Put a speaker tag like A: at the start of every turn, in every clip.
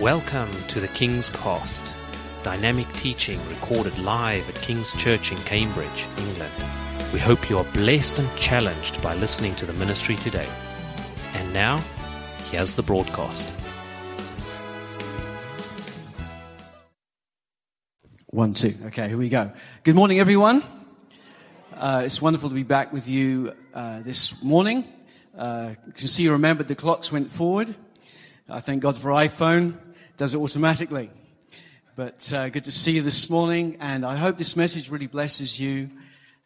A: Welcome to the King's Cast, dynamic teaching recorded live at King's Church in Cambridge, England. We hope you are blessed and challenged by listening to the ministry today. And now, here's the broadcast.
B: One, two. Okay, here we go. Good morning, everyone. Uh, it's wonderful to be back with you uh, this morning. Uh, you can see you remembered the clocks went forward. I thank God for iPhone. Does it automatically. But uh, good to see you this morning, and I hope this message really blesses you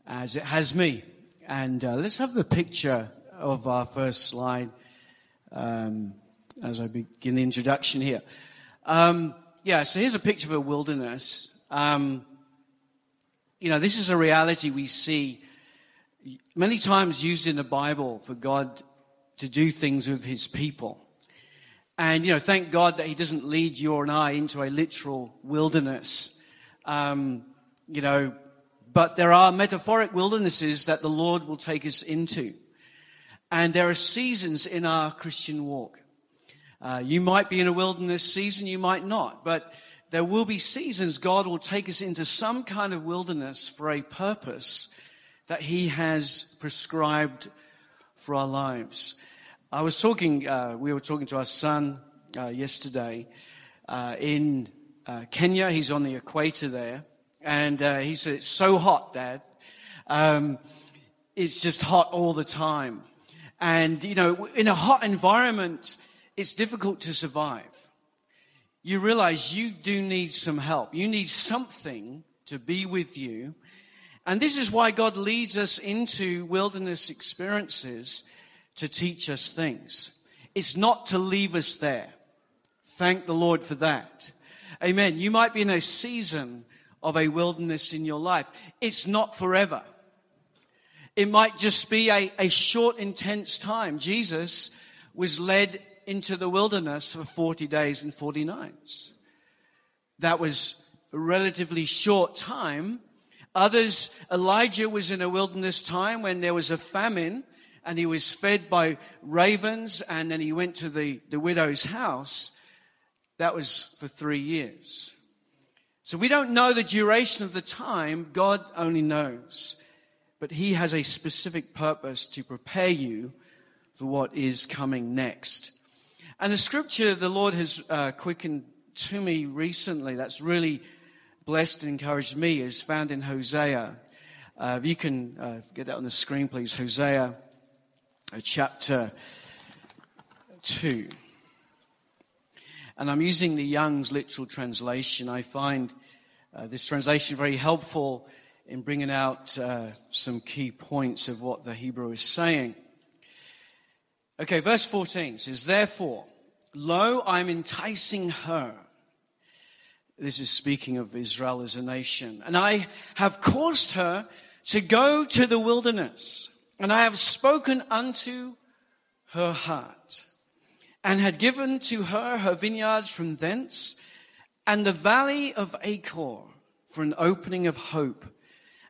B: as it has me. And uh, let's have the picture of our first slide um, as I begin the introduction here. Um, yeah, so here's a picture of a wilderness. Um, you know, this is a reality we see many times used in the Bible for God to do things with his people. And, you know, thank God that he doesn't lead you and I into a literal wilderness. Um, you know, but there are metaphoric wildernesses that the Lord will take us into. And there are seasons in our Christian walk. Uh, you might be in a wilderness season, you might not, but there will be seasons God will take us into some kind of wilderness for a purpose that He has prescribed for our lives. I was talking, uh, we were talking to our son uh, yesterday uh, in uh, Kenya. He's on the equator there. And uh, he said, It's so hot, Dad. Um, it's just hot all the time. And, you know, in a hot environment, it's difficult to survive. You realize you do need some help. You need something to be with you. And this is why God leads us into wilderness experiences to teach us things. It's not to leave us there. Thank the Lord for that. Amen. You might be in a season of a wilderness in your life. It's not forever. It might just be a, a short, intense time. Jesus was led into the wilderness for 40 days and 40 nights. That was a relatively short time. Others, Elijah was in a wilderness time when there was a famine and he was fed by ravens, and then he went to the, the widow's house. That was for three years. So we don't know the duration of the time, God only knows. But he has a specific purpose to prepare you for what is coming next. And the scripture the Lord has uh, quickened to me recently, that's really blessed and encouraged me, is found in Hosea. Uh, if you can uh, get that on the screen, please. Hosea chapter 2. And I'm using the Young's literal translation. I find uh, this translation very helpful in bringing out uh, some key points of what the Hebrew is saying. Okay, verse 14 says, Therefore, lo, I'm enticing her. This is speaking of Israel as a nation. And I have caused her to go to the wilderness and I have spoken unto her heart, and had given to her her vineyards from thence, and the valley of Achor for an opening of hope.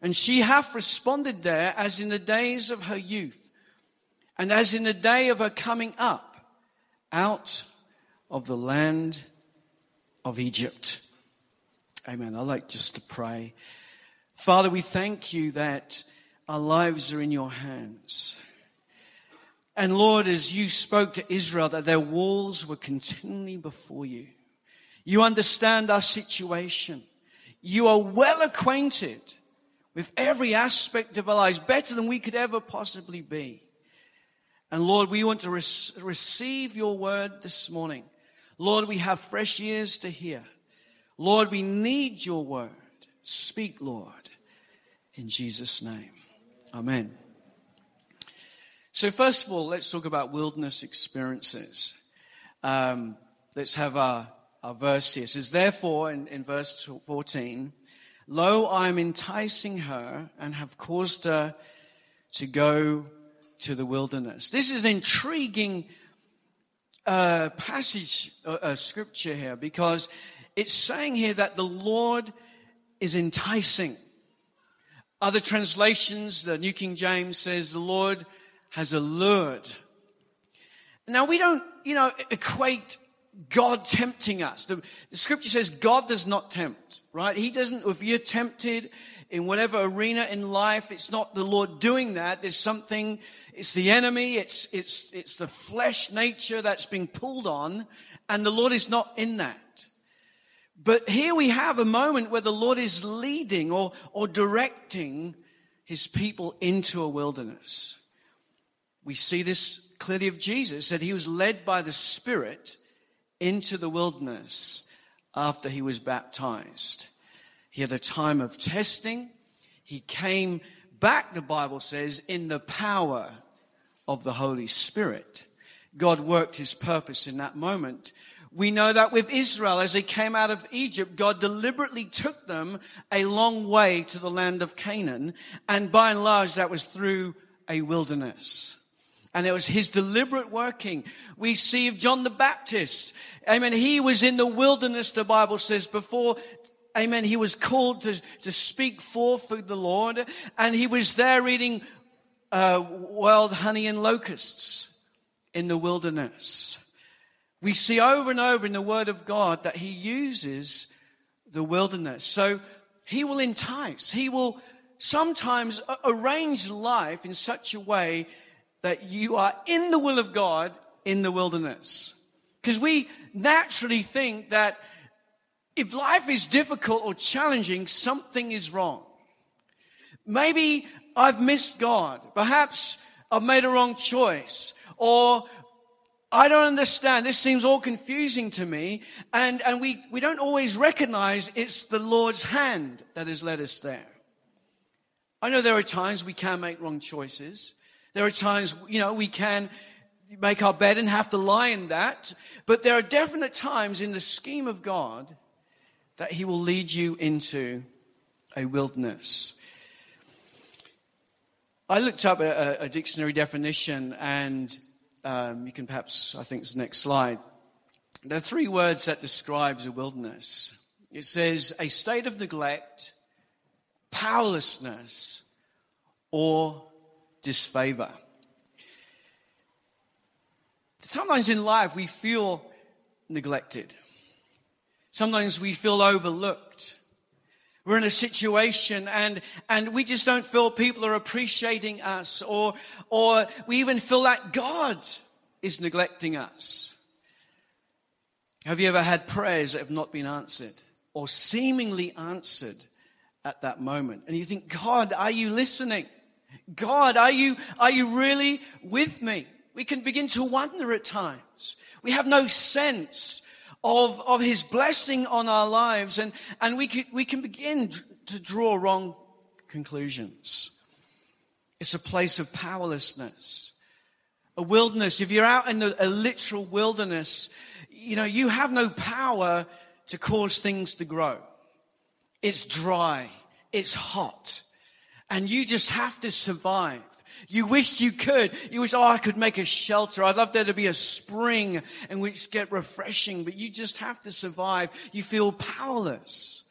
B: And she hath responded there as in the days of her youth, and as in the day of her coming up out of the land of Egypt. Amen. I like just to pray. Father, we thank you that our lives are in your hands. And Lord, as you spoke to Israel that their walls were continually before you, you understand our situation. You are well acquainted with every aspect of our lives, better than we could ever possibly be. And Lord, we want to re- receive your word this morning. Lord, we have fresh ears to hear. Lord, we need your word. Speak, Lord, in Jesus' name. Amen. So, first of all, let's talk about wilderness experiences. Um, let's have our, our verse here. It says, Therefore, in, in verse 14, Lo, I am enticing her and have caused her to go to the wilderness. This is an intriguing uh, passage, uh, uh, scripture here, because it's saying here that the Lord is enticing. Other translations, the New King James says the Lord has allured. Now we don't, you know, equate God tempting us. The, the, scripture says God does not tempt, right? He doesn't, if you're tempted in whatever arena in life, it's not the Lord doing that. There's something, it's the enemy, it's, it's, it's the flesh nature that's being pulled on, and the Lord is not in that. But here we have a moment where the Lord is leading or, or directing his people into a wilderness. We see this clearly of Jesus, that he was led by the Spirit into the wilderness after he was baptized. He had a time of testing. He came back, the Bible says, in the power of the Holy Spirit. God worked his purpose in that moment. We know that with Israel, as they came out of Egypt, God deliberately took them a long way to the land of Canaan. And by and large, that was through a wilderness. And it was his deliberate working. We see of John the Baptist. Amen. He was in the wilderness, the Bible says, before Amen. He was called to, to speak forth for the Lord, and he was there eating uh, wild honey and locusts in the wilderness. We see over and over in the Word of God that He uses the wilderness. So He will entice, He will sometimes arrange life in such a way that you are in the will of God in the wilderness. Because we naturally think that if life is difficult or challenging, something is wrong. Maybe I've missed God. Perhaps I've made a wrong choice. Or I don't understand. This seems all confusing to me. And, and we, we don't always recognize it's the Lord's hand that has led us there. I know there are times we can make wrong choices. There are times, you know, we can make our bed and have to lie in that. But there are definite times in the scheme of God that He will lead you into a wilderness. I looked up a, a dictionary definition, and um, you can perhaps, I think it's the next slide. There are three words that describes a wilderness. It says a state of neglect, powerlessness, or disfavor. Sometimes in life we feel neglected. Sometimes we feel overlooked. We're in a situation and, and we just don't feel people are appreciating us or, or we even feel that God is neglecting us. Have you ever had prayers that have not been answered or seemingly answered at that moment? And you think, God, are you listening? God, are you, are you really with me? We can begin to wonder at times. We have no sense of, of his blessing on our lives and, and we can, we can begin to draw wrong conclusions. It's a place of powerlessness. A wilderness. If you're out in a literal wilderness, you know, you have no power to cause things to grow. It's dry. It's hot. And you just have to survive. You wished you could. You wish, oh, I could make a shelter. I'd love there to be a spring in which get refreshing, but you just have to survive. You feel powerless.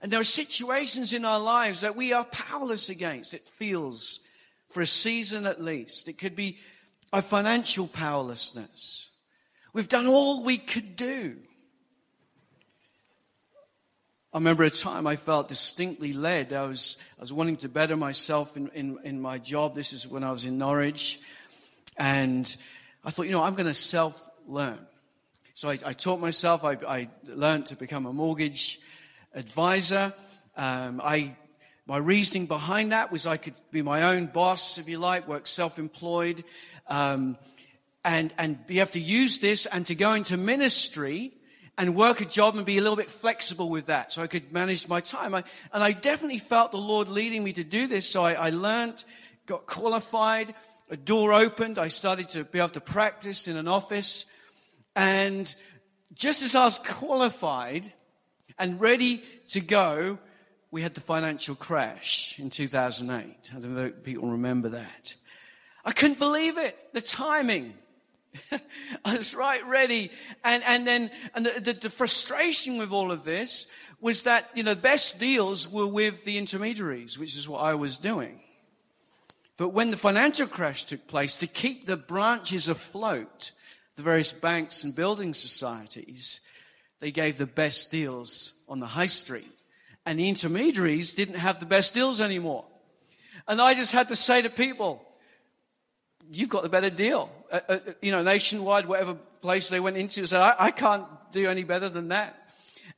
B: And there are situations in our lives that we are powerless against. It feels for a season at least. It could be a financial powerlessness. We've done all we could do. I remember a time I felt distinctly led. I was, I was wanting to better myself in, in, in my job. This is when I was in Norwich. And I thought, you know, I'm going to self learn. So I, I, taught myself. I, I, learned to become a mortgage advisor. Um, I, my reasoning behind that was I could be my own boss, if you like, work self employed, um, and, and be able to use this and to go into ministry and work a job and be a little bit flexible with that so I could manage my time. I, and I definitely felt the Lord leading me to do this. So I, I learned, got qualified, a door opened. I started to be able to practice in an office. And just as I was qualified and ready to go, we had the financial crash in 2008. I don't know if people remember that. I couldn't believe it. The timing. I was right ready. And, and then, and the, the, the, frustration with all of this was that, you know, the best deals were with the intermediaries, which is what I was doing. But when the financial crash took place, to keep the branches afloat, the various banks and building societies, they gave the best deals on the high street. And the intermediaries didn't have the best deals anymore. And I just had to say to people, you've got the better deal. Uh, uh, you know, nationwide, whatever place they went into, said, I, I can't do any better than that.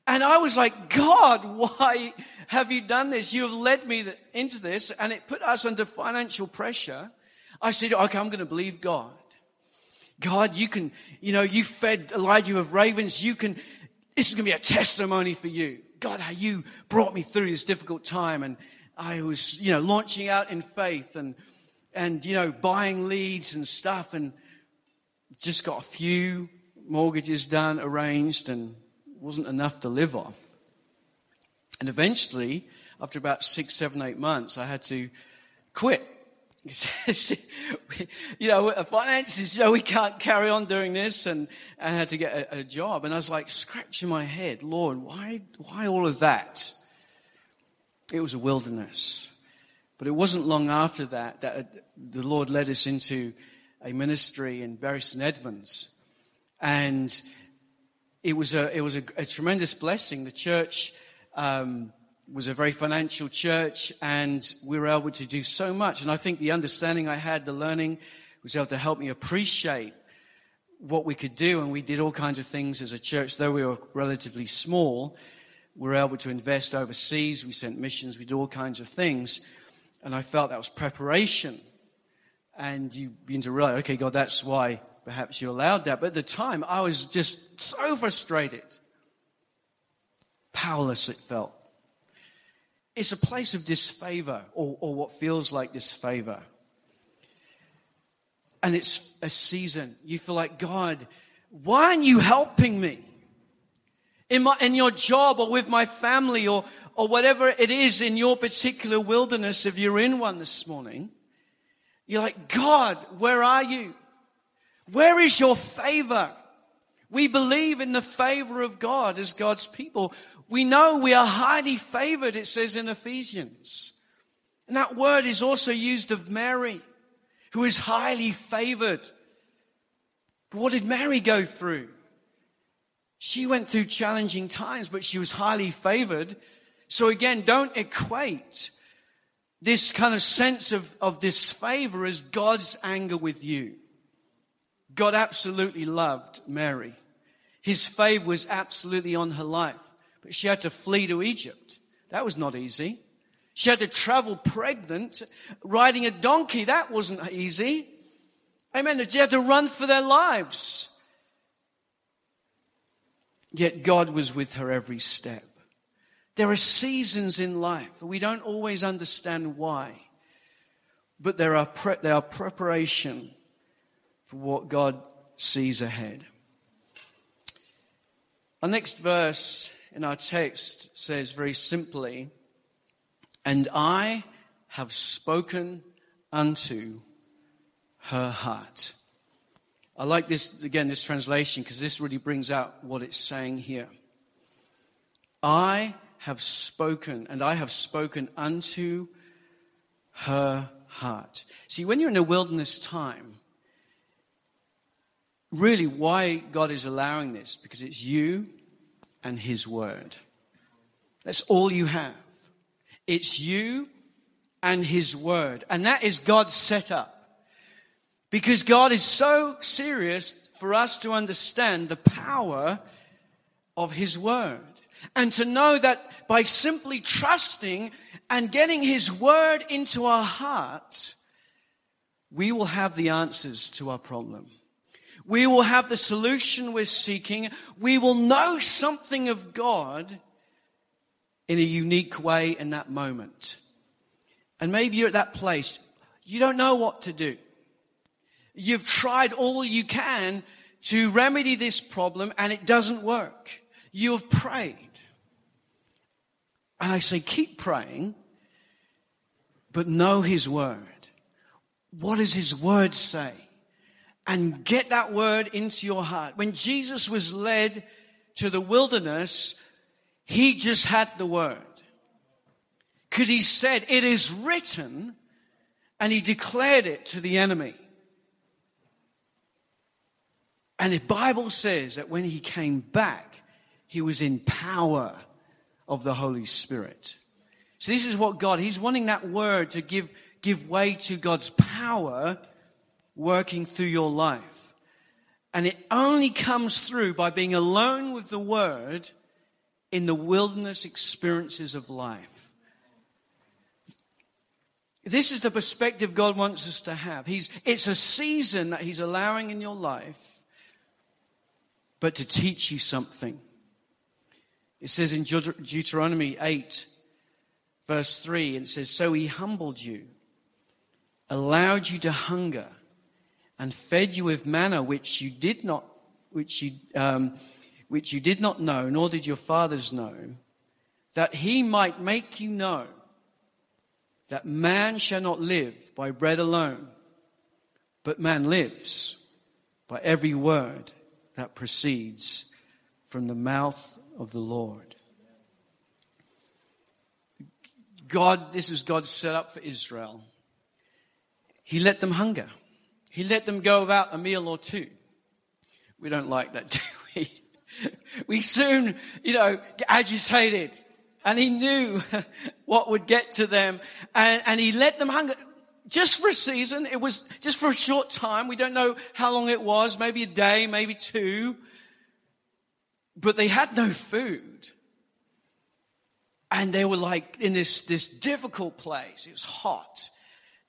B: And I was like, God, why have you done this? You have led me into this, and it put us under financial pressure. I said, okay, I'm going to believe God. God, you can, you know, you fed Elijah with ravens. You can, this is going to be a testimony for you. God, how you brought me through this difficult time. And I was, you know, launching out in faith and, and, you know, buying leads and stuff and just got a few mortgages done, arranged, and wasn't enough to live off. And eventually, after about six, seven, eight months, I had to quit. you know, finances, know, we can't carry on doing this, and I had to get a, a job. And I was like scratching my head, Lord, why, why all of that? It was a wilderness. But it wasn't long after that that the Lord led us into a ministry in Bury St. Edmunds. And it was a, it was a, a tremendous blessing. The church um, was a very financial church, and we were able to do so much. And I think the understanding I had, the learning, was able to help me appreciate what we could do. And we did all kinds of things as a church, though we were relatively small. We were able to invest overseas. We sent missions. We did all kinds of things. And I felt that was preparation. And you begin to realize, okay, God, that's why perhaps you allowed that. But at the time, I was just so frustrated. Powerless, it felt. It's a place of disfavor, or, or what feels like disfavor. And it's a season. You feel like, God, why aren't you helping me? In, my, in your job or with my family or, or whatever it is in your particular wilderness, if you're in one this morning, you're like, God, where are you? Where is your favor? We believe in the favor of God as God's people. We know we are highly favored, it says in Ephesians. And that word is also used of Mary, who is highly favored. But what did Mary go through? She went through challenging times, but she was highly favored. So again, don't equate this kind of sense of, of disfavor as God's anger with you. God absolutely loved Mary. His favor was absolutely on her life. But she had to flee to Egypt. That was not easy. She had to travel pregnant, riding a donkey. That wasn't easy. Amen. She had to run for their lives. Yet God was with her every step. There are seasons in life. That we don't always understand why. But there are, pre- are preparation for what God sees ahead. Our next verse in our text says very simply, And I have spoken unto her heart. I like this, again, this translation, because this really brings out what it's saying here. I have spoken, and I have spoken unto her heart. See, when you're in a wilderness time, really why God is allowing this, because it's you and His Word. That's all you have. It's you and His Word. And that is God's setup. Because God is so serious for us to understand the power of His Word. And to know that by simply trusting and getting His Word into our heart, we will have the answers to our problem. We will have the solution we're seeking. We will know something of God in a unique way in that moment. And maybe you're at that place. You don't know what to do. You've tried all you can to remedy this problem and it doesn't work. You have prayed. And I say, keep praying, but know His Word. What does His Word say? and get that word into your heart. When Jesus was led to the wilderness, he just had the word. Because he said, It is written, and he declared it to the enemy. And the Bible says that when he came back, he was in power of the Holy Spirit. So this is what God, he's wanting that word to give, give way to God's power working through your life. And it only comes through by being alone with the word in the wilderness experiences of life. This is the perspective God wants us to have. He's, it's a season that He's allowing in your life, but to teach you something. It says in Deuteronomy 8, verse 3, it says, So He humbled you, allowed you to hunger, and fed you with manna which you did not, which you, um, which you did not know, nor did your fathers know, that He might make you know that man shall not live by bread alone, but man lives by every word that proceeds from the mouth of the Lord. God, this is God's set up for Israel. He let them hunger. He let them go without a meal or two. We don't like that, do we? We soon, you know, get agitated and he knew what would get to them and, and he let them hunger just for a season. It was just for a short time. We don't know how long it was, maybe a day, maybe two. But they had no food. And they were like in this, this difficult place. It's hot.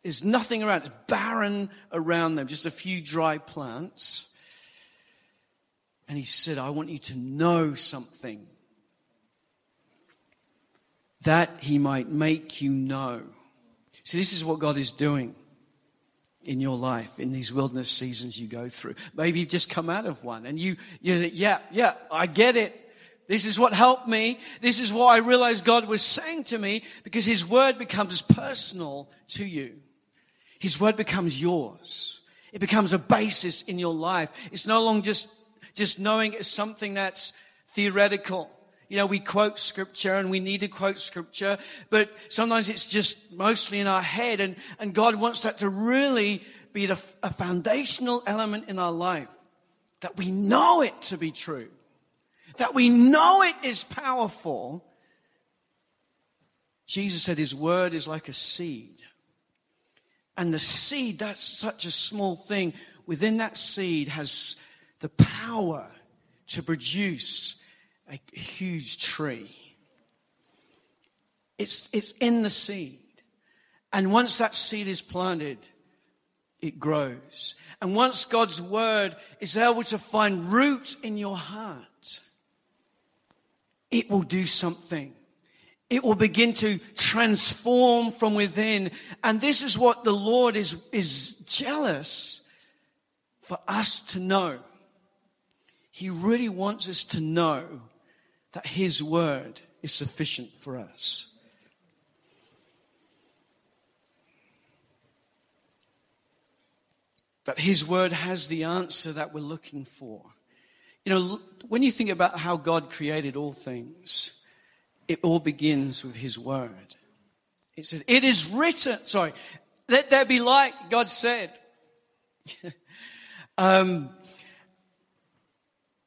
B: There's nothing around. It's barren around them, just a few dry plants. And he said, I want you to know something that he might make you know. See, this is what God is doing in your life in these wilderness seasons you go through. Maybe you've just come out of one and you, you yeah, yeah, I get it. This is what helped me. This is what I realized God was saying to me because His word becomes personal to you. His word becomes yours. It becomes a basis in your life. It's no longer just, just knowing it's something that's theoretical. You know, we quote scripture and we need to quote scripture, but sometimes it's just mostly in our head and, and God wants that to really be a, a foundational element in our life. That we know it to be true. That we know it is powerful. Jesus said his word is like a seed. And the seed, that's such a small thing. Within that seed has the power to produce a huge tree. It's, it's in the seed. And once that seed is planted, it grows. And once God's word is able to find root in your heart, it will do something. It will begin to transform from within. And this is what the Lord is, is jealous for us to know. He really wants us to know that His word is sufficient for us. That His word has the answer that we're looking for. You know, when you think about how God created all things, it all begins with His word. It says, It is written, sorry, let there be light, God said. um,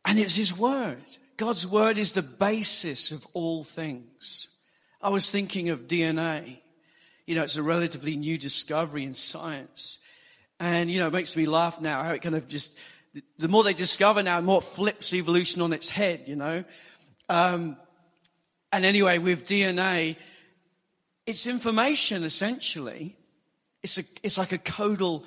B: and it's His word. God's word is the basis of all things. I was thinking of DNA. You know, it's a relatively new discovery in science. And, you know, it makes me laugh now how it kind of just, the more they discover now, the more it flips evolution on its head, you know. Um, and anyway, with DNA, it's information essentially. It's a, it's like a codal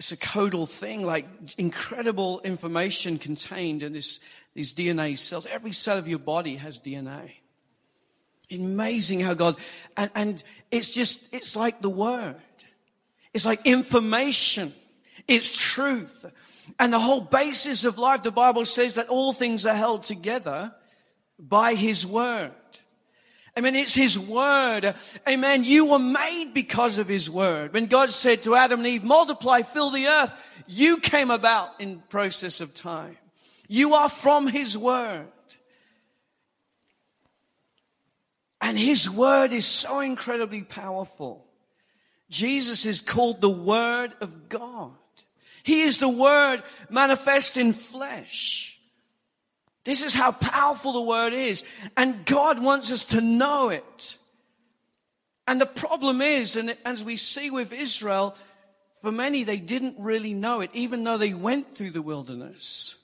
B: it's a codal thing, like incredible information contained in this, these DNA cells. Every cell of your body has DNA. Amazing how God, and, and it's just, it's like the word. It's like information. It's truth. And the whole basis of life, the Bible says that all things are held together by His word. I mean, it's His Word. Amen. You were made because of His Word. When God said to Adam and Eve, multiply, fill the earth, you came about in process of time. You are from His Word. And His Word is so incredibly powerful. Jesus is called the Word of God. He is the Word manifest in flesh. This is how powerful the Word is. And God wants us to know it. And the problem is, and as we see with Israel, for many, they didn't really know it, even though they went through the wilderness.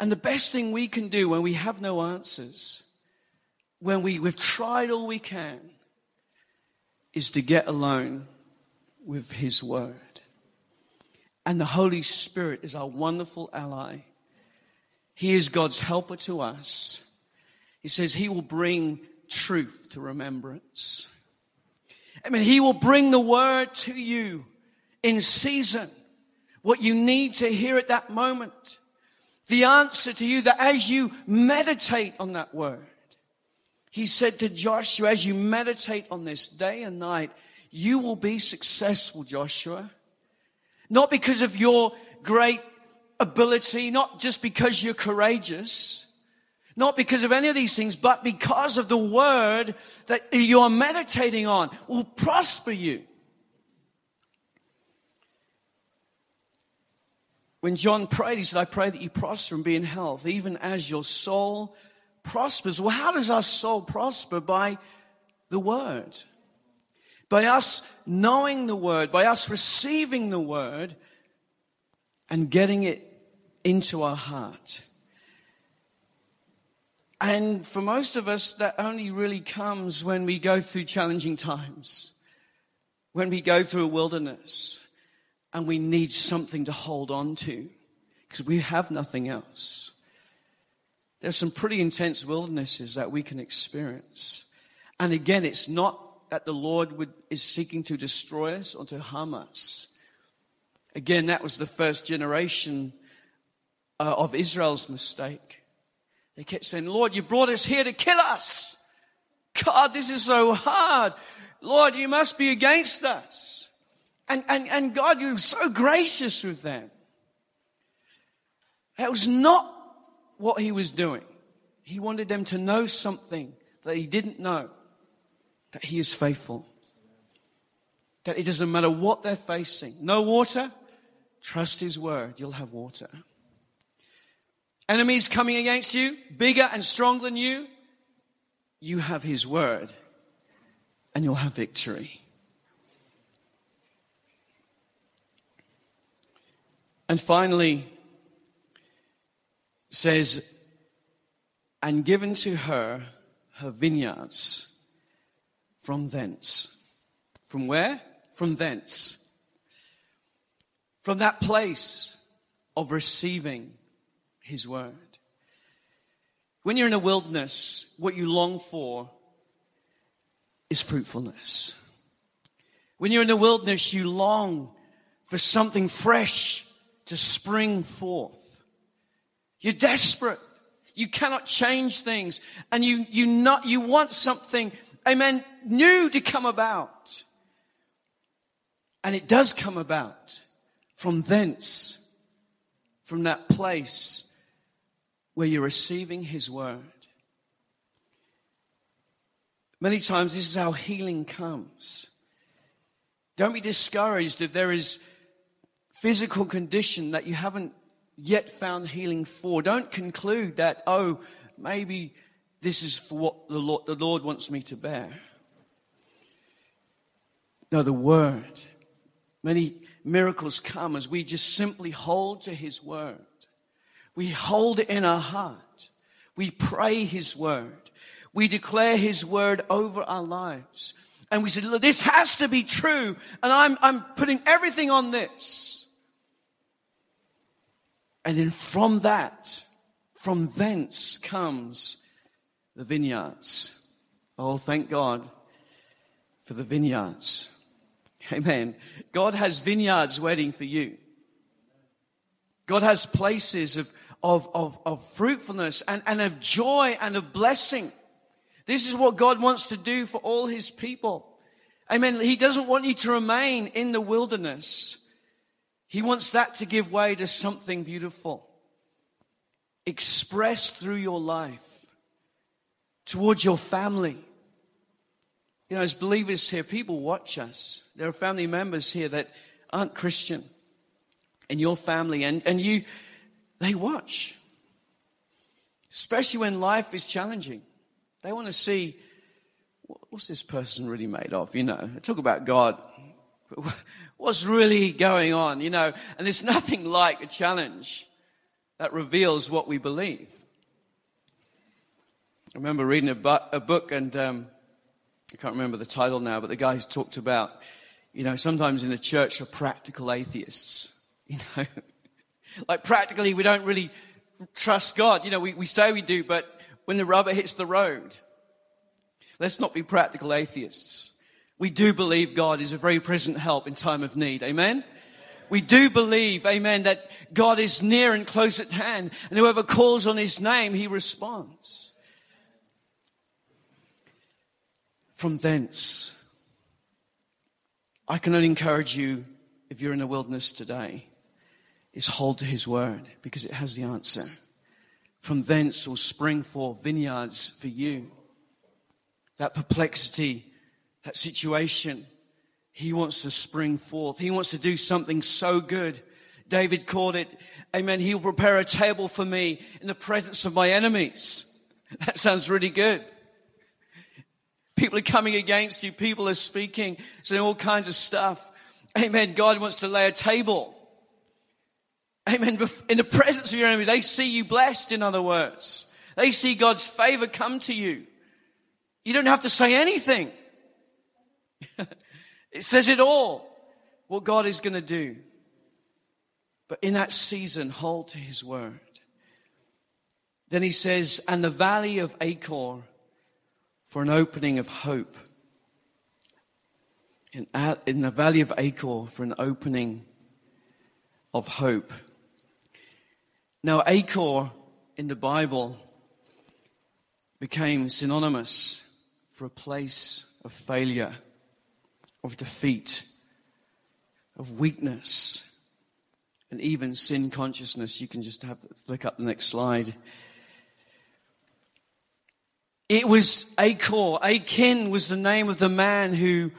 B: And the best thing we can do when we have no answers, when we, we've tried all we can, is to get alone with His Word. And the Holy Spirit is our wonderful ally. He is God's helper to us. He says He will bring truth to remembrance. I mean, He will bring the Word to you in season, what you need to hear at that moment. The answer to you that as you meditate on that Word, He said to Joshua, as you meditate on this day and night, you will be successful, Joshua. Not because of your great ability, not just because you're courageous, not because of any of these things, but because of the word that you're meditating on will prosper you. When John prayed, he said, I pray that you prosper and be in health, even as your soul prospers. Well, how does our soul prosper? By the word. By us knowing the word, by us receiving the word and getting it into our heart. And for most of us, that only really comes when we go through challenging times, when we go through a wilderness and we need something to hold on to because we have nothing else. There's some pretty intense wildernesses that we can experience. And again, it's not that the Lord would, is seeking to destroy us or to harm us. Again, that was the first generation uh, of Israel's mistake. They kept saying, Lord, you brought us here to kill us. God, this is so hard. Lord, you must be against us. And, and, and God, you're so gracious with them. That was not what he was doing. He wanted them to know something that he didn't know that He is faithful. That it doesn't matter what they're facing. No water? Trust His word. You'll have water. Enemies coming against you, bigger and stronger than you? You have His word and you'll have victory. And finally, says, and given to her her vineyards from thence. From where? From thence. From that place of receiving His Word. When you're in a wilderness, what you long for is fruitfulness. When you're in the wilderness, you long for something fresh to spring forth. You're desperate. You cannot change things. And you, you not, you want something amen, new to come about. And it does come about from thence, from that place where you're receiving His word. Many times this is how healing comes. Don't be discouraged if there is physical condition that you haven't yet found healing for. Don't conclude that, oh, maybe this is for what the Lord, the Lord wants me to bear. No, the Word. Many miracles come as we just simply hold to His Word. We hold it in our heart. We pray His Word. We declare His Word over our lives. And we said, Look, this has to be true. And I'm, I'm putting everything on this. And then from that, from thence comes the vineyards. Oh, thank God for the vineyards. Amen. God has vineyards waiting for you. God has places of, of, of, of fruitfulness and, and of joy and of blessing. This is what God wants to do for all his people. Amen. He doesn't want you to remain in the wilderness. He wants that to give way to something beautiful, expressed through your life towards your family. You know, as believers here, people watch us. There are family members here that aren't Christian. in your family and, and you, they watch. Especially when life is challenging. They want to see what's this person really made of? You know, talk about God. What's really going on? You know, and there's nothing like a challenge that reveals what we believe. I remember reading a, bu- a book, and um, I can't remember the title now, but the guy talked about, you know, sometimes in the church are practical atheists. You know, like practically we don't really trust God. You know, we, we say we do, but when the rubber hits the road, let's not be practical atheists. We do believe God is a very present help in time of need. Amen? We do believe, amen, that God is near and close at hand, and whoever calls on his name, he responds. From thence, I can only encourage you, if you're in the wilderness today, is hold to his word because it has the answer. From thence will spring forth vineyards for you. That perplexity, that situation, he wants to spring forth. He wants to do something so good. David called it, Amen. He'll prepare a table for me in the presence of my enemies. That sounds really good. People are coming against you. People are speaking, saying all kinds of stuff. Amen. God wants to lay a table Amen. In the presence of your enemies, they see you blessed, in other words. They see God's favor come to you. You don't have to say anything. it says it all, what God is going to do. But in that season, hold to his word. Then he says, and the valley of Achor for an opening of hope. In, in the valley of Achor for an opening of hope. Now, Achor in the Bible became synonymous for a place of failure, of defeat, of weakness, and even sin consciousness. You can just have flick up the next slide. It was Achor. Achan was the name of the man who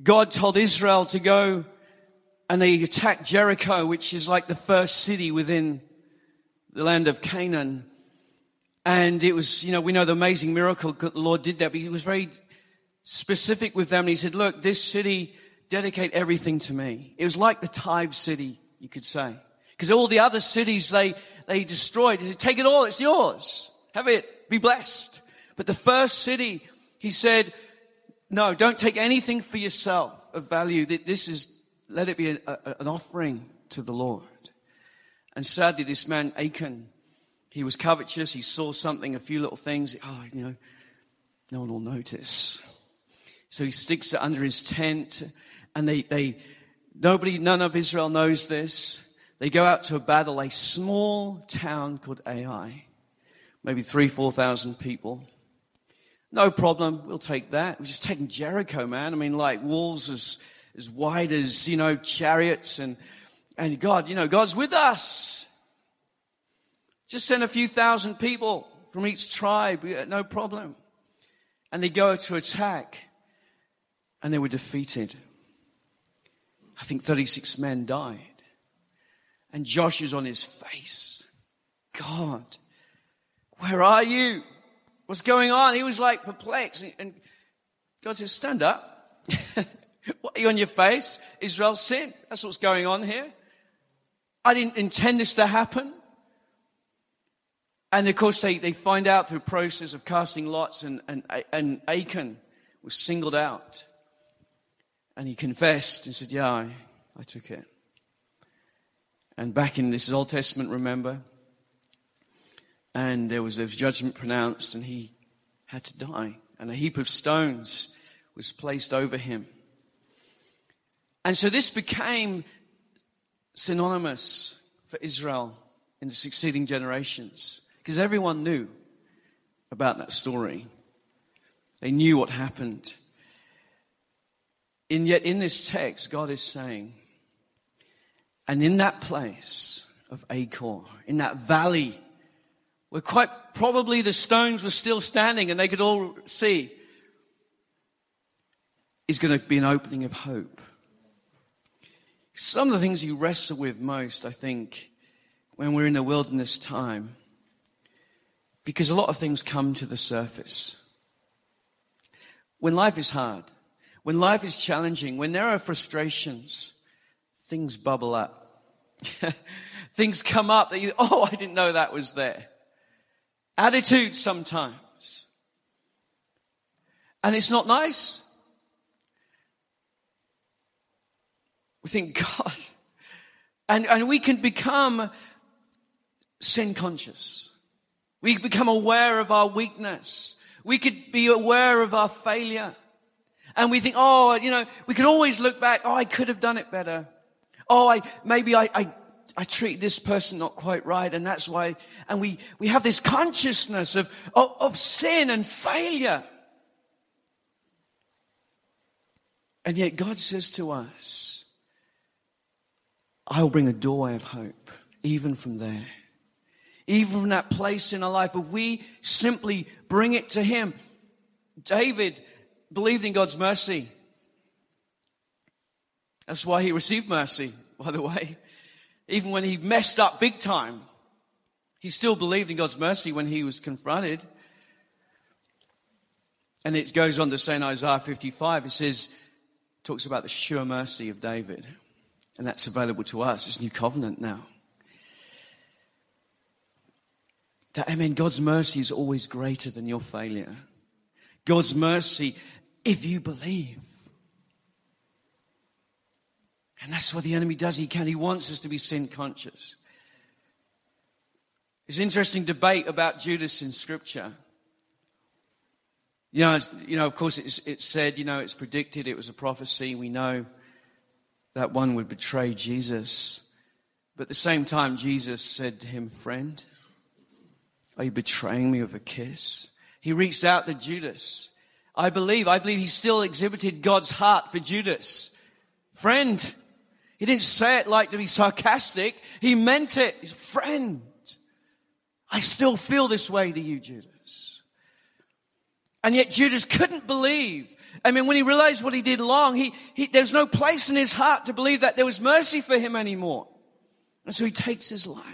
B: God told Israel to go and they attacked Jericho, which is like the first city within the land of Canaan. And it was, you know, we know the amazing miracle the Lord did that, but he was very specific with them. And he said, look, this city, dedicate everything to me. It was like the tithe city, you could say. Because all the other cities they, they destroyed. He said, take it all, it's yours. Have it, be blessed. But the first city, he said, no, don't take anything for yourself of value. This is, let it be a, a, an offering to the Lord. And sadly, this man, Achan, he was covetous. He saw something, a few little things. Oh, you know, no one will notice. So he sticks it under his tent and they, they, nobody, none of Israel knows this. They go out to a battle, a small town called Ai. Maybe three, four thousand people. No problem. We'll take that. We're just taking Jericho, man. I mean, like walls as, as wide as, you know, chariots and and God, you know, God's with us. Just send a few thousand people from each tribe, no problem. And they go to attack, and they were defeated. I think 36 men died. And Joshua's on his face. God, where are you? What's going on? He was like perplexed. And God says, Stand up. what are you on your face? Israel sinned. That's what's going on here. I didn't intend this to happen. And of course, they, they find out through process of casting lots, and, and, and Achan was singled out. And he confessed and said, Yeah, I, I took it. And back in this Old Testament, remember? And there was, was judgment pronounced, and he had to die. And a heap of stones was placed over him. And so this became synonymous for Israel in the succeeding generations because everyone knew about that story. They knew what happened. And yet, in this text, God is saying, and in that place of Achor, in that valley, where quite probably the stones were still standing and they could all see, is going to be an opening of hope. Some of the things you wrestle with most, I think, when we're in a wilderness time, because a lot of things come to the surface. When life is hard, when life is challenging, when there are frustrations, things bubble up. things come up that you, oh, I didn't know that was there. Attitudes sometimes. And it's not nice. We think, God. And, and we can become sin conscious. We become aware of our weakness. We could be aware of our failure. And we think, oh, you know, we could always look back. Oh, I could have done it better. Oh, I, maybe I, I, I treat this person not quite right. And that's why, and we, we have this consciousness of, of, of sin and failure. And yet God says to us, I will bring a doorway of hope, even from there. Even from that place in our life, if we simply bring it to Him. David believed in God's mercy. That's why he received mercy, by the way. Even when he messed up big time, he still believed in God's mercy when he was confronted. And it goes on to say in Isaiah 55, it says, talks about the sure mercy of David. And that's available to us. It's new covenant now. That, I mean, God's mercy is always greater than your failure. God's mercy, if you believe. And that's what the enemy does. He can. He wants us to be sin conscious. There's interesting debate about Judas in Scripture. You know, you know, of course, it's, it's said, you know, it's predicted, it was a prophecy. We know that one would betray Jesus. But at the same time, Jesus said to him, Friend, are you betraying me with a kiss? He reached out to Judas. I believe, I believe he still exhibited God's heart for Judas. Friend, he didn't say it like to be sarcastic. He meant it. He's a friend. I still feel this way to you, Judas. And yet Judas couldn't believe. I mean, when he realized what he did wrong, he, he, there's no place in his heart to believe that there was mercy for him anymore. And so he takes his life.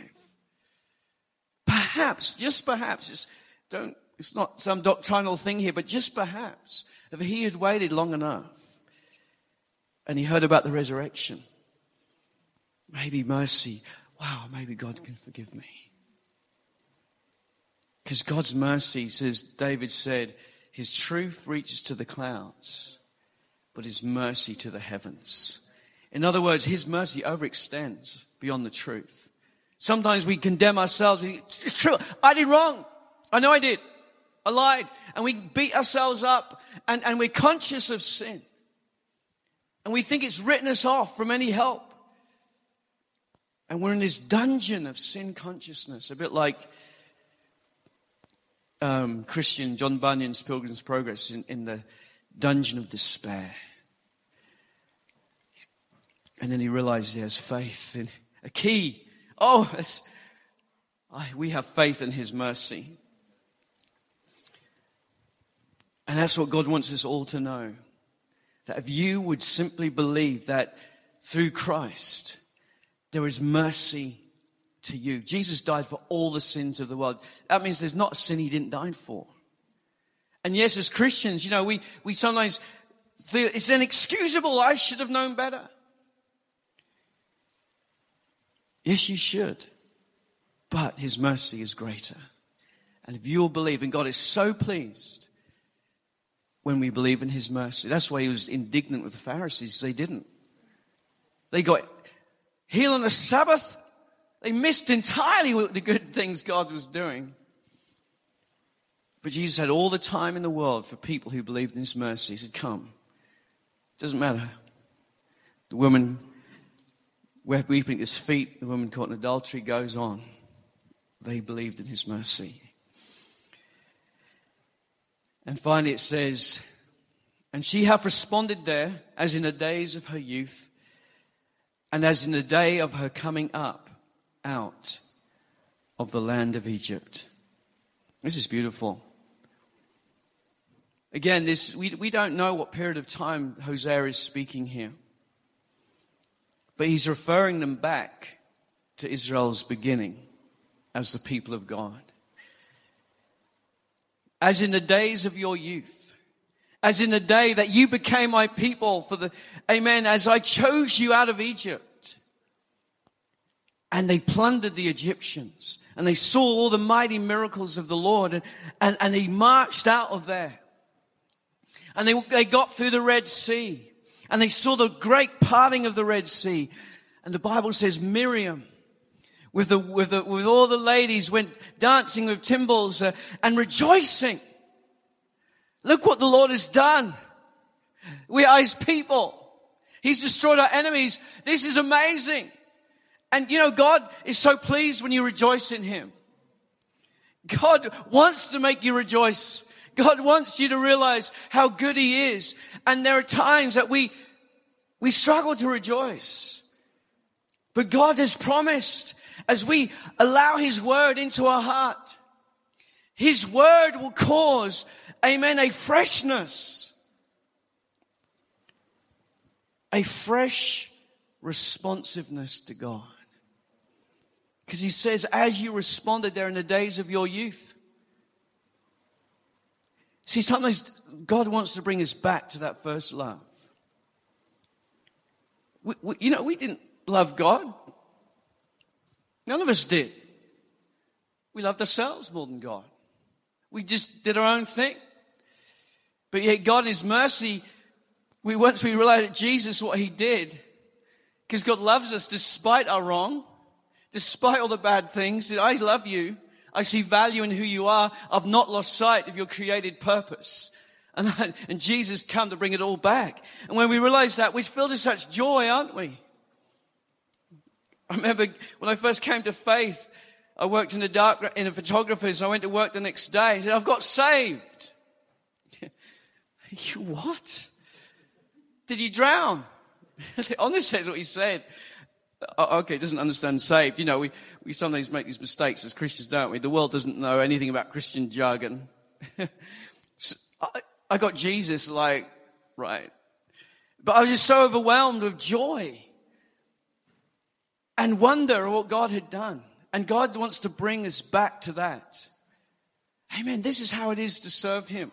B: Perhaps, just perhaps, just don't, it's not some doctrinal thing here, but just perhaps, if he had waited long enough and he heard about the resurrection, Maybe mercy. Wow, maybe God can forgive me. Because God's mercy, says David said, his truth reaches to the clouds, but his mercy to the heavens. In other words, his mercy overextends beyond the truth. Sometimes we condemn ourselves. We, it's true. I did wrong. I know I did. I lied. And we beat ourselves up and, and we're conscious of sin. And we think it's written us off from any help. And we're in this dungeon of sin consciousness, a bit like um, Christian John Bunyan's Pilgrim's Progress in, in the dungeon of despair. And then he realizes he has faith in a key. Oh, I, we have faith in his mercy. And that's what God wants us all to know. That if you would simply believe that through Christ, there is mercy to you. Jesus died for all the sins of the world. That means there's not a sin he didn't die for. And yes, as Christians, you know, we, we sometimes feel it's inexcusable. I should have known better. Yes, you should. But his mercy is greater. And if you'll believe, and God is so pleased when we believe in his mercy. That's why he was indignant with the Pharisees. They didn't. They got heal on the Sabbath. They missed entirely what the good things God was doing. But Jesus had all the time in the world for people who believed in his mercy. He said, Come. It doesn't matter. The woman weeping at his feet, the woman caught in adultery goes on. They believed in his mercy. And finally it says, And she hath responded there, as in the days of her youth, and as in the day of her coming up out of the land of Egypt. This is beautiful. Again, this, we, we don't know what period of time Hosea is speaking here. But he's referring them back to Israel's beginning as the people of God. As in the days of your youth, as in the day that you became my people for the, amen, as I chose you out of Egypt. And they plundered the Egyptians and they saw all the mighty miracles of the Lord and, and, and he marched out of there. And they, they got through the Red Sea and they saw the great parting of the Red Sea. And the Bible says Miriam with the, with the, with all the ladies went dancing with timbrels uh, and rejoicing. Look what the Lord has done. We are his people. He's destroyed our enemies. This is amazing. And you know, God is so pleased when you rejoice in him. God wants to make you rejoice. God wants you to realize how good he is. And there are times that we, we struggle to rejoice. But God has promised as we allow his word into our heart, his word will cause, amen, a freshness, a fresh responsiveness to God. Because he says, as you responded there in the days of your youth, See, sometimes God wants to bring us back to that first love. We, we, you know, we didn't love God. None of us did. We loved ourselves more than God. We just did our own thing. But yet God in His mercy, we once we realized that Jesus, what He did, because God loves us despite our wrong, despite all the bad things, I love you. I see value in who you are. I've not lost sight of your created purpose. And, and Jesus come to bring it all back. And when we realize that, we're filled with such joy, aren't we? I remember when I first came to faith, I worked in the dark, in a photographer's. I went to work the next day. I said, I've got saved. you what? Did you drown? Honestly, is what he said. Uh, okay, doesn't understand saved. You know, we, we sometimes make these mistakes as Christians, don't we? The world doesn't know anything about Christian jargon. so I, I got Jesus like, right. But I was just so overwhelmed with joy and wonder what God had done. And God wants to bring us back to that. Amen. This is how it is to serve Him.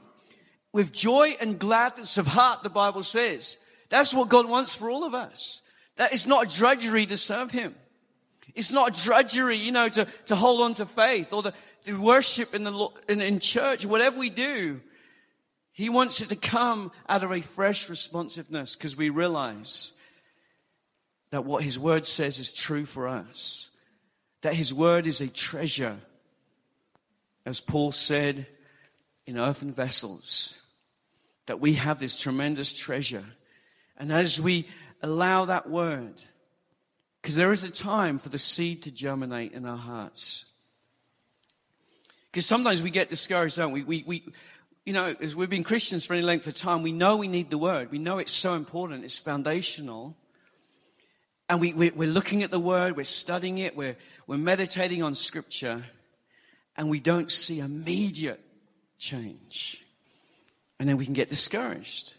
B: With joy and gladness of heart, the Bible says. That's what God wants for all of us. That it's not a drudgery to serve Him. It's not a drudgery, you know, to, to hold on to faith or to, to worship in the in, in church. Whatever we do, He wants it to come out of a fresh responsiveness because we realize that what His Word says is true for us. That His Word is a treasure, as Paul said, in earthen vessels. That we have this tremendous treasure. And as we allow that Word, because there is a time for the seed to germinate in our hearts. Because sometimes we get discouraged, don't we? We, we, you know, as we've been Christians for any length of time, we know we need the word. We know it's so important. It's foundational. And we, we, we're looking at the word, we're studying it, we're, we're meditating on scripture, and we don't see immediate change. And then we can get discouraged.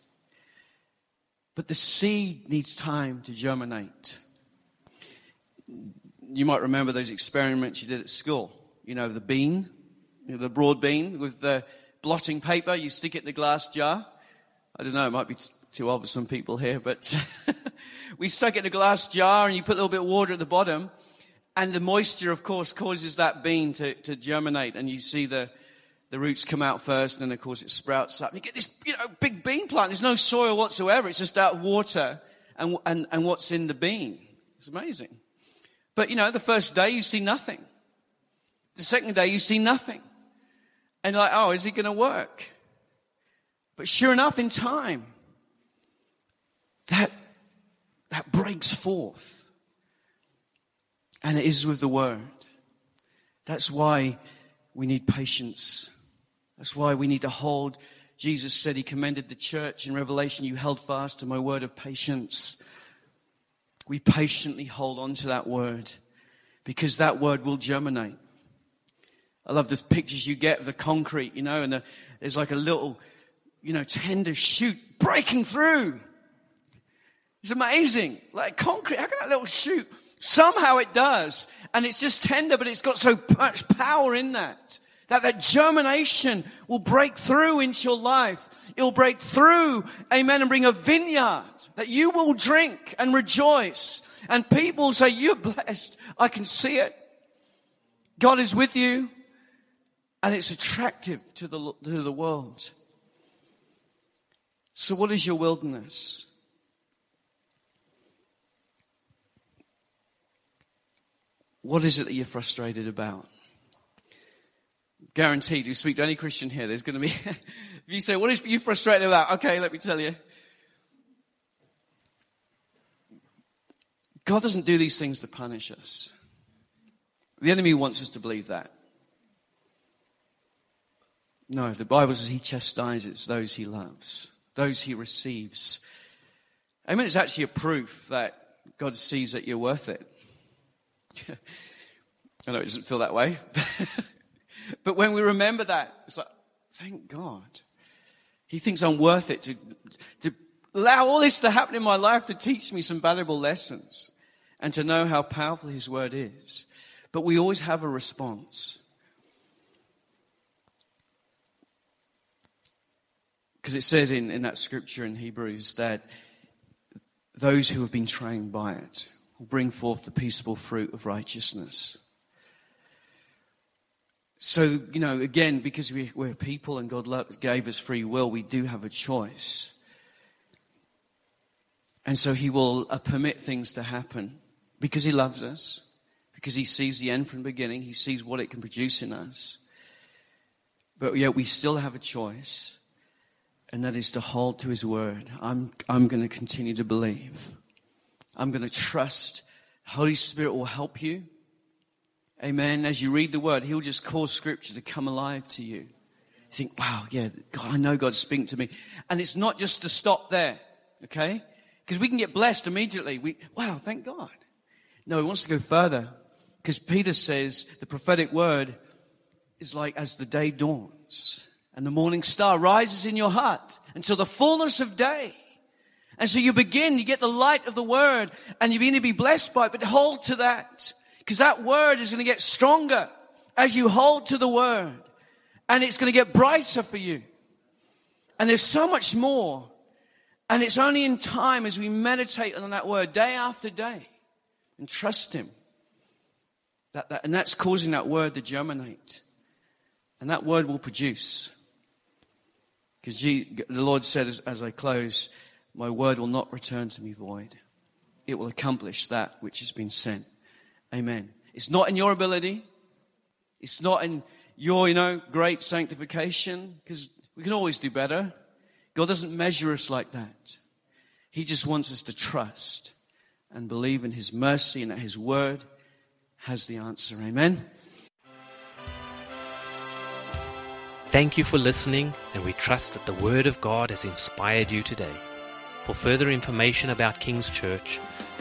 B: But the seed needs time to germinate you might remember those experiments you did at school. You know, the bean, you know, the broad bean with the blotting paper, you stick it in the glass jar. I don't know, it might be too old for some people here, but we stuck it in a glass jar and you put a little bit of water at the bottom. And the moisture, of course, causes that bean to, to germinate. And you see the, the roots come out first, and of course it sprouts up. You get this you know, big bean plant. There's no soil whatsoever. It's just out water and, and, and what's in the bean. It's amazing. But you know, the first day you see nothing. The second day you see nothing. And you're like, oh, is it going to work? But sure enough, in time, that, that breaks forth. And it is with the word. That's why we need patience. That's why we need to hold. Jesus said he commended the church in Revelation, you held fast to my word of patience we patiently hold on to that word because that word will germinate. I love those pictures you get of the concrete, you know, and the, there's like a little, you know, tender shoot breaking through. It's amazing. Like concrete, how can that little shoot? Somehow it does. And it's just tender, but it's got so much power in that. That that germination will break through into your life. It'll break through, amen, and bring a vineyard that you will drink and rejoice. And people say, you're blessed. I can see it. God is with you. And it's attractive to the, to the world. So what is your wilderness? What is it that you're frustrated about? Guaranteed, you speak to any Christian here, there's going to be, if you say, what is you frustrated about? Okay, let me tell you. God doesn't do these things to punish us. The enemy wants us to believe that. No, the Bible says he chastises those he loves, those he receives. I mean, it's actually a proof that God sees that you're worth it. I know it doesn't feel that way. but when we remember that, it's like, thank God. He thinks I'm worth it to, to allow all this to happen in my life to teach me some valuable lessons and to know how powerful His word is. But we always have a response. Because it says in, in that scripture in Hebrews that those who have been trained by it will bring forth the peaceable fruit of righteousness. So, you know, again, because we, are people and God gave us free will, we do have a choice. And so He will uh, permit things to happen because He loves us, because He sees the end from the beginning, He sees what it can produce in us. But yet we still have a choice, and that is to hold to His word. I'm, I'm going to continue to believe. I'm going to trust. Holy Spirit will help you. Amen. As you read the word, He'll just cause scripture to come alive to you. You think, wow, yeah, God, I know God's speaking to me. And it's not just to stop there, okay? Because we can get blessed immediately. We, wow, thank God. No, He wants to go further. Because Peter says the prophetic word is like as the day dawns and the morning star rises in your heart until the fullness of day. And so you begin, you get the light of the word and you begin to be blessed by it, but hold to that. Because that word is going to get stronger as you hold to the word. And it's going to get brighter for you. And there's so much more. And it's only in time as we meditate on that word day after day and trust Him. That, that, and that's causing that word to germinate. And that word will produce. Because the Lord said as, as I close, my word will not return to me void. It will accomplish that which has been sent. Amen. It's not in your ability. It's not in your, you know, great sanctification, because we can always do better. God doesn't measure us like that. He just wants us to trust and believe in His mercy and that His word has the answer. Amen.
A: Thank you for listening, and we trust that the Word of God has inspired you today. For further information about King's Church,